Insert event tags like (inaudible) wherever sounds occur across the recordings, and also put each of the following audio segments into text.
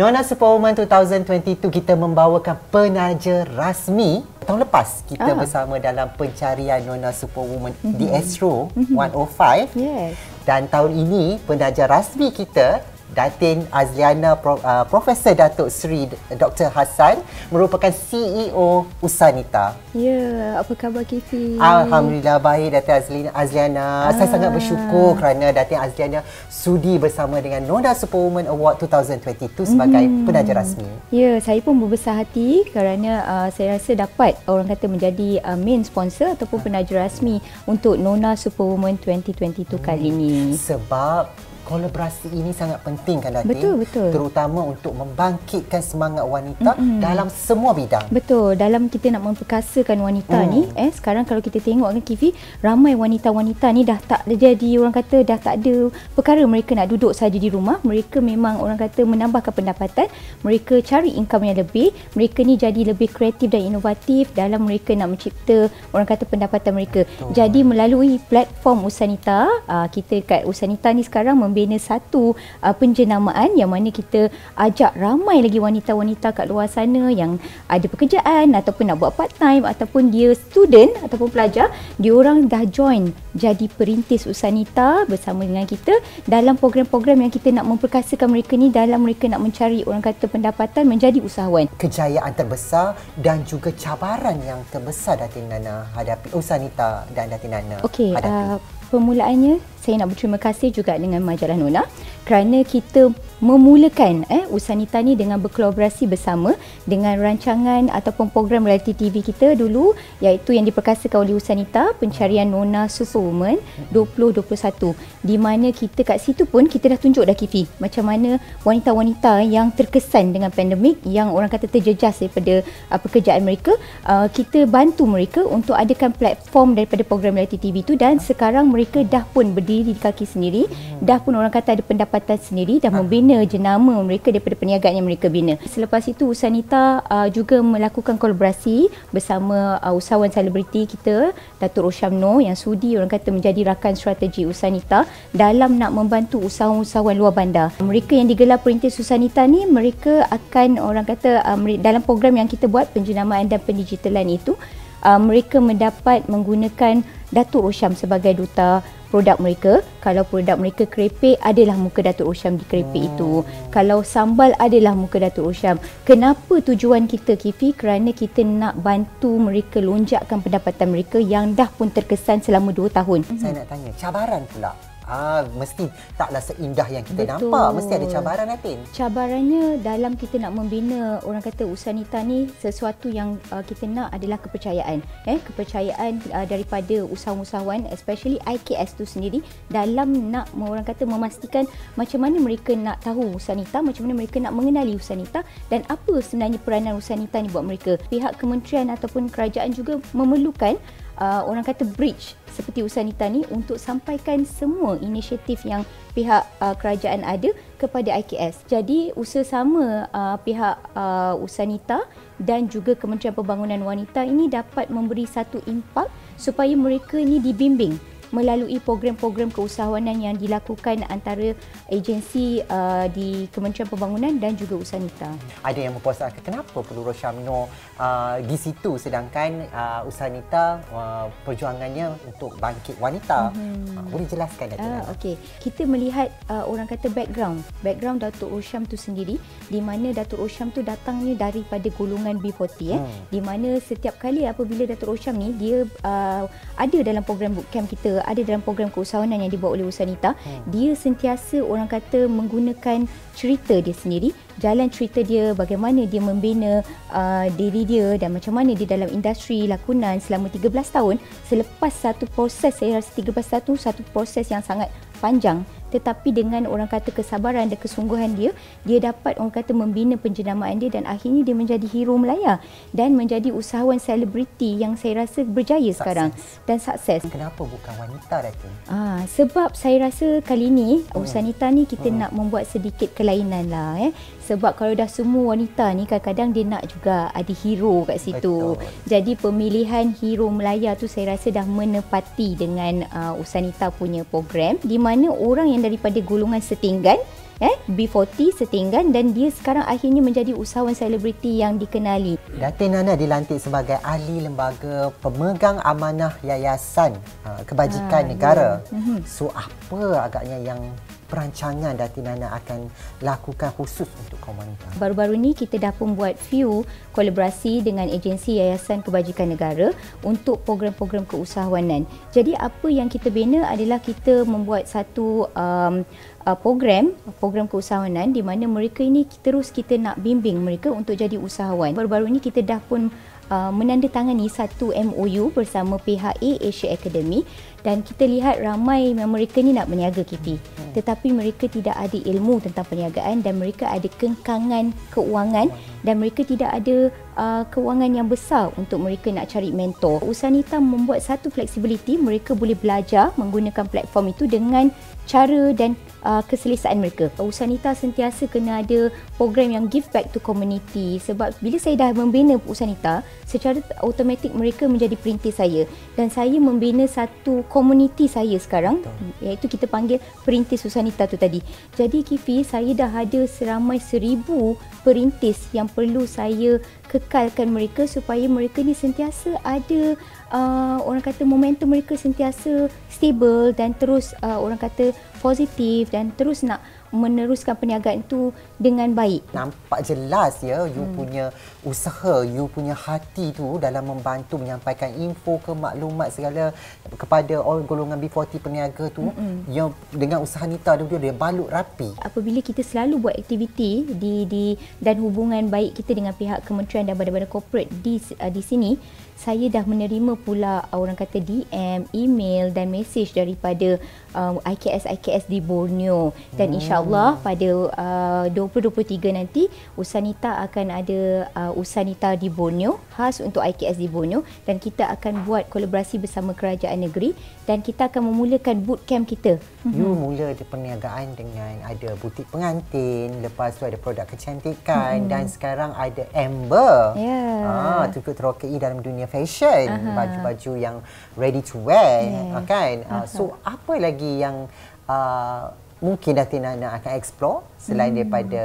Nona Superwoman 2022 kita membawakan penaja rasmi tahun lepas kita ah. bersama dalam pencarian Nona Superwoman mm-hmm. di Astro mm-hmm. 105. Yes. Dan tahun ini penaja rasmi kita Datin Azliana Pro, uh, Profesor Datuk Seri Dr. Hassan merupakan CEO Usanita. Ya, apa khabar Kifi? Alhamdulillah baik Datin Azliana. Azliana. Ah. Saya sangat bersyukur kerana Datin Azliana sudi bersama dengan Nona Superwoman Award 2022 sebagai hmm. penaja rasmi. Ya, saya pun berbesar hati kerana uh, saya rasa dapat orang kata menjadi uh, main sponsor ataupun penaja rasmi untuk Nona Superwoman 2022 hmm. kali ini. Sebab kolaborasi ini sangat penting kan Datin? Betul, betul. Terutama untuk membangkitkan semangat wanita mm-hmm. dalam semua bidang. Betul. Dalam kita nak memperkasakan wanita mm. ni, eh sekarang kalau kita tengok kan Kifi, ramai wanita-wanita ni dah tak jadi orang kata dah tak ada perkara mereka nak duduk saja di rumah. Mereka memang orang kata menambahkan pendapatan, mereka cari income yang lebih, mereka ni jadi lebih kreatif dan inovatif dalam mereka nak mencipta orang kata pendapatan mereka. Betul. Jadi melalui platform Usanita, ah, kita kat Usanita ni sekarang membina membina satu uh, penjenamaan yang mana kita ajak ramai lagi wanita-wanita kat luar sana yang ada pekerjaan ataupun nak buat part time ataupun dia student ataupun pelajar dia orang dah join jadi perintis usanita bersama dengan kita dalam program-program yang kita nak memperkasakan mereka ni dalam mereka nak mencari orang kata pendapatan menjadi usahawan. Kejayaan terbesar dan juga cabaran yang terbesar Datin Nana hadapi usanita dan Datin Nana Okey, uh, permulaannya saya nak berterima kasih juga dengan majalah Nona kerana kita memulakan eh Usanita ni dengan berkolaborasi bersama dengan rancangan ataupun program reality TV kita dulu iaitu yang diperkasakan oleh Usanita pencarian Nona Superwoman 2021 di mana kita kat situ pun kita dah tunjuk dah Kifi macam mana wanita-wanita yang terkesan dengan pandemik yang orang kata terjejas daripada uh, pekerjaan mereka uh, kita bantu mereka untuk adakan platform daripada program reality TV itu dan sekarang mereka dah pun berdiri di kaki sendiri dah pun orang kata ada pendapatan sendiri dah membina bina jenama mereka daripada perniagaan yang mereka bina. Selepas itu Usanita uh, juga melakukan kolaborasi bersama uh, usahawan selebriti kita Datuk Roshamno yang sudi orang kata menjadi rakan strategi Usanita dalam nak membantu usahawan-usahawan luar bandar. Mereka yang digelar perintis Usanita ni mereka akan orang kata uh, dalam program yang kita buat penjenamaan dan pendigitalan itu uh, mereka mendapat menggunakan Datuk Rosham sebagai duta produk mereka. Kalau produk mereka kerepek, adalah muka Datuk Rosham di kerepek hmm. itu. Kalau sambal, adalah muka Datuk Rosham. Kenapa tujuan kita, Kifi? Kerana kita nak bantu mereka lonjakkan pendapatan mereka yang dah pun terkesan selama 2 tahun. Saya nak tanya, cabaran pula Ah, mesti taklah seindah yang kita Betul. nampak. Mesti ada cabaran, Atin. Cabarannya dalam kita nak membina orang kata usanita ni sesuatu yang uh, kita nak adalah kepercayaan. Eh, kepercayaan uh, daripada usahawan-usahawan, especially IKS tu sendiri dalam nak orang kata memastikan macam mana mereka nak tahu usanita, macam mana mereka nak mengenali usanita dan apa sebenarnya peranan usanita ni buat mereka. Pihak kementerian ataupun kerajaan juga memerlukan uh, orang kata bridge seperti Usanita ni untuk sampaikan semua inisiatif yang pihak uh, kerajaan ada kepada IKS. Jadi usaha sama uh, pihak uh, Usanita dan juga Kementerian Pembangunan Wanita ini dapat memberi satu impak supaya mereka ini dibimbing melalui program-program keusahawanan yang dilakukan antara agensi uh, di Kementerian Pembangunan dan juga Usanita. Ada yang mempuaskan kenapa perlu Roshamno uh, di situ sedangkan uh, Usanita uh, perjuangannya untuk bangkit wanita. Mm-hmm. Uh, boleh jelaskan Datuk? Uh, Okey. Kita melihat uh, orang kata background. Background Datuk Rosham tu sendiri di mana Datuk Rosham tu datangnya daripada golongan B40 eh. Hmm. Di mana setiap kali apabila Datuk Rosham ni dia uh, ada dalam program bootcamp kita ada dalam program keusahawanan yang dibuat oleh Usanita, hmm. dia sentiasa orang kata menggunakan cerita dia sendiri, jalan cerita dia bagaimana dia membina uh, diri dia dan macam mana dia dalam industri lakonan selama 13 tahun. Selepas satu proses saya rasa 13 tahun satu proses yang sangat panjang tetapi dengan orang kata kesabaran dan kesungguhan dia dia dapat orang kata membina penjenamaan dia dan akhirnya dia menjadi hero Melaya dan menjadi usahawan selebriti yang saya rasa berjaya success. sekarang dan sukses kenapa bukan wanita Datin? Ah sebab saya rasa kali ini hmm. Usanita ni kita hmm. nak membuat sedikit kelainan lah eh sebab kalau dah semua wanita ni kadang-kadang dia nak juga ada hero kat situ. Betul. Jadi pemilihan hero Melaya tu saya rasa dah menepati dengan uh, Usanita punya program di mana orang yang daripada golongan setinggan eh B40 setinggan dan dia sekarang akhirnya menjadi usahawan selebriti yang dikenali. Datin Nana dilantik sebagai ahli lembaga pemegang amanah yayasan uh, kebajikan ha, negara. Ya. Mm-hmm. So apa agaknya yang perancangan Datin Nana akan lakukan khusus untuk komunitas? Baru-baru ni kita dah pun buat few kolaborasi dengan agensi Yayasan Kebajikan Negara untuk program-program keusahawanan. Jadi apa yang kita bina adalah kita membuat satu um, uh, program program keusahawanan di mana mereka ini terus kita nak bimbing mereka untuk jadi usahawan. Baru-baru ni kita dah pun uh, menandatangani satu MOU bersama pihak A Asia Academy dan kita lihat ramai mereka ni nak berniaga KP hmm. tetapi mereka tidak ada ilmu tentang perniagaan dan mereka ada kengkangan keuangan dan mereka tidak ada uh, keuangan yang besar untuk mereka nak cari mentor. Usanita membuat satu flexibility mereka boleh belajar menggunakan platform itu dengan cara dan uh, keselesaan mereka. Usanita sentiasa kena ada program yang give back to community sebab bila saya dah membina Usanita, secara automatik mereka menjadi perintis saya dan saya membina satu komuniti saya sekarang Betul. iaitu kita panggil perintis Usanita tu tadi. Jadi Kifi, saya dah ada seramai seribu perintis yang perlu saya kekalkan mereka supaya mereka ni sentiasa ada uh, orang kata momentum mereka sentiasa stable dan terus uh, orang kata positif dan terus nak meneruskan perniagaan itu dengan baik. Nampak jelas ya you hmm. punya usaha, you punya hati tu dalam membantu menyampaikan info ke maklumat segala kepada orang golongan B40 peniaga tu hmm. yang dengan usaha Nita dia dia balut rapi. Apabila kita selalu buat aktiviti di di dan hubungan baik kita dengan pihak kementerian dan badan-badan korporat di uh, di sini saya dah menerima pula orang kata DM, email dan mesej daripada um, IKS IKS di Borneo dan hmm. insyaallah pada uh, 2023 nanti Usanita akan ada uh, Usanita di Borneo khas untuk IKS di Borneo dan kita akan buat kolaborasi bersama kerajaan negeri dan kita akan memulakan bootcamp kita. You hmm. mula di perniagaan dengan ada butik pengantin, lepas tu ada produk kecantikan hmm. dan sekarang ada Amber. Yeah. Ah, tukut terokai dalam dunia fashion, uh-huh. baju-baju yang ready to wear, yeah. kan? Uh, uh-huh. So apa lagi yang uh, mungkin Datin Nana akan explore selain hmm. daripada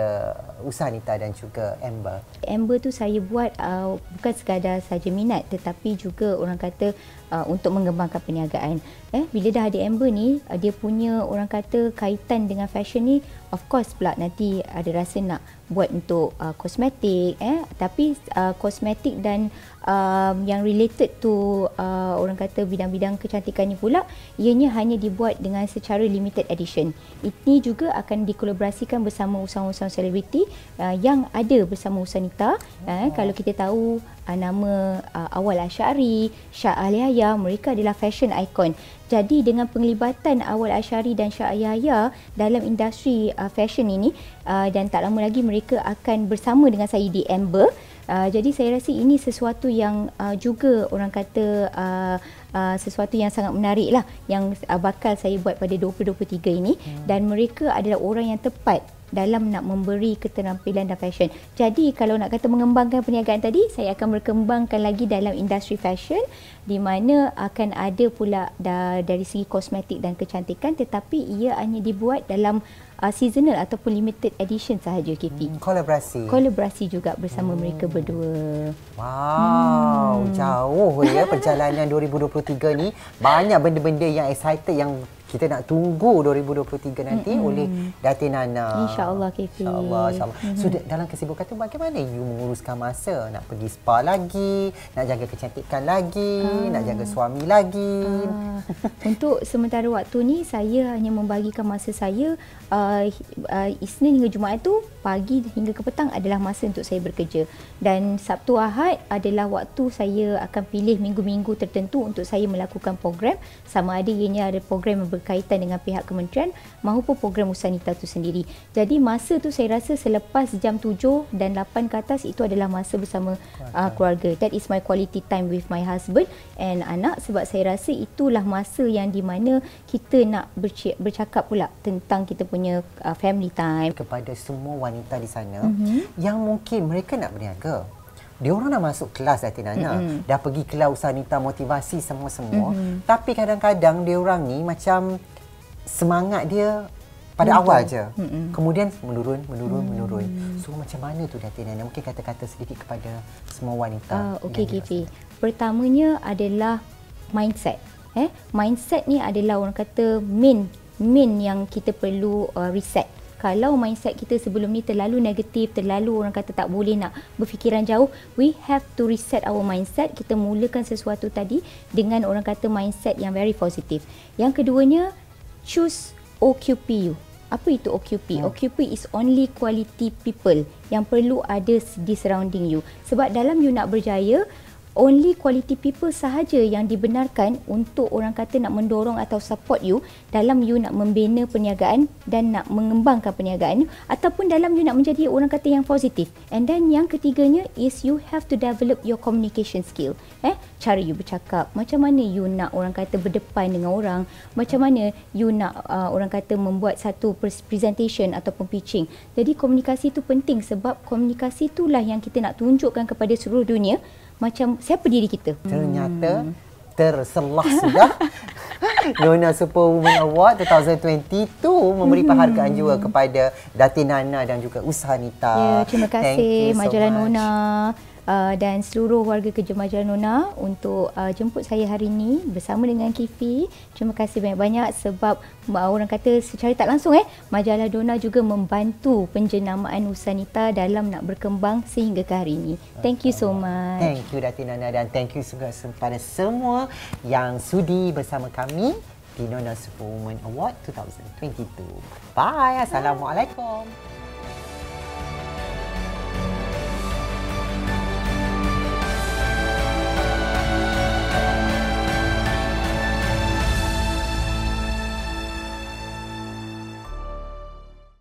usaha Nita dan juga Amber? Amber tu saya buat uh, bukan sekadar saja minat tetapi juga orang kata uh, untuk mengembangkan perniagaan. Eh bila dah ada Amber ni uh, dia punya orang kata kaitan dengan fashion ni of course pula nanti ada rasa nak buat untuk uh, kosmetik eh tapi uh, kosmetik dan um, yang related to uh, orang kata bidang-bidang kecantikan ni pula ianya hanya dibuat dengan secara limited edition. Ini juga akan dikolaborasikan bersama usahawan-usahawan selebriti uh, yang ada bersama Usanita. Uh, kalau kita tahu uh, nama uh, Awal Asyari, Syah Aliaya, mereka adalah fashion icon. Jadi dengan penglibatan Awal Asyari dan Syah Aliaya dalam industri uh, fashion ini uh, dan tak lama lagi mereka akan bersama dengan saya di Amber. Uh, jadi saya rasa ini sesuatu yang uh, juga orang kata uh, uh, sesuatu yang sangat menarik lah yang uh, bakal saya buat pada 2023 ini hmm. dan mereka adalah orang yang tepat dalam nak memberi keterampilan dan fashion. Jadi kalau nak kata mengembangkan perniagaan tadi, saya akan berkembangkan lagi dalam industri fashion di mana akan ada pula dari segi kosmetik dan kecantikan tetapi ia hanya dibuat dalam uh, seasonal ataupun limited edition sahaja KP. Hmm, kolaborasi. Kolaborasi juga bersama hmm. mereka berdua. Wow, hmm. jauh ya (laughs) perjalanan 2023 ni. Banyak benda-benda yang excited yang kita nak tunggu 2023 nanti mm-hmm. oleh Datin Nana. Insya-Allah Kifi. Insya-Allah, insya-Allah. Mm-hmm. So dalam kesibukan tu bagaimana you menguruskan masa nak pergi spa lagi, nak jaga kecantikan lagi, ah. nak jaga suami lagi. Ah. Untuk sementara waktu ni saya hanya membagikan masa saya uh, uh, Isnin hingga Jumaat tu pagi hingga ke petang adalah masa untuk saya bekerja dan Sabtu Ahad adalah waktu saya akan pilih minggu-minggu tertentu untuk saya melakukan program sama ada ianya ada program yang berkaitan dengan pihak kementerian maupun program Usanita itu sendiri. Jadi masa tu saya rasa selepas jam 7 dan 8 ke atas itu adalah masa bersama uh, keluarga. That is my quality time with my husband and anak sebab saya rasa itulah masa yang di mana kita nak bercakap pula tentang kita punya uh, family time. Kepada semua wanita di sana mm-hmm. yang mungkin mereka nak berniaga dia orang dah masuk kelas dah Tinana mm-hmm. dah pergi kelas usaha nita motivasi semua-semua mm-hmm. tapi kadang-kadang dia orang ni macam semangat dia pada Betul. awal je. Mm-mm. Kemudian menurun, menurun, mm. menurun. So macam mana tu Datin Nana? Mungkin kata-kata sedikit kepada semua wanita. Uh, Okey Kifi. Pertamanya adalah mindset. Eh, mindset ni adalah orang kata main main yang kita perlu uh, reset kalau mindset kita sebelum ni terlalu negatif, terlalu orang kata tak boleh nak berfikiran jauh, we have to reset our mindset. Kita mulakan sesuatu tadi dengan orang kata mindset yang very positif. Yang keduanya, choose OQPU. Apa itu OQP? Hmm. OQP is only quality people yang perlu ada di surrounding you. Sebab dalam you nak berjaya, only quality people sahaja yang dibenarkan untuk orang kata nak mendorong atau support you dalam you nak membina perniagaan dan nak mengembangkan perniagaan ataupun dalam you nak menjadi orang kata yang positif. And then yang ketiganya is you have to develop your communication skill. Eh, cara you bercakap, macam mana you nak orang kata berdepan dengan orang, macam mana you nak uh, orang kata membuat satu presentation ataupun pitching. Jadi komunikasi itu penting sebab komunikasi itulah yang kita nak tunjukkan kepada seluruh dunia macam siapa diri kita. Ternyata hmm. terselah sudah. (laughs) Nona Superwoman Award 2022 memberi hmm. penghargaan juga kepada Datin Nana dan juga Usaha Nita. Ya, terima kasih majalah so Nona uh, dan seluruh warga kerja Nona untuk uh, jemput saya hari ini bersama dengan Kifi. Terima kasih banyak-banyak sebab uh, orang kata secara tak langsung eh Majalah Nona juga membantu penjenamaan Usanita dalam nak berkembang sehingga ke hari ini. Thank you so much. Thank you Datin Nana dan thank you juga kepada semua yang sudi bersama kami di Nona Superwoman Award 2022. Bye. Assalamualaikum. Bye.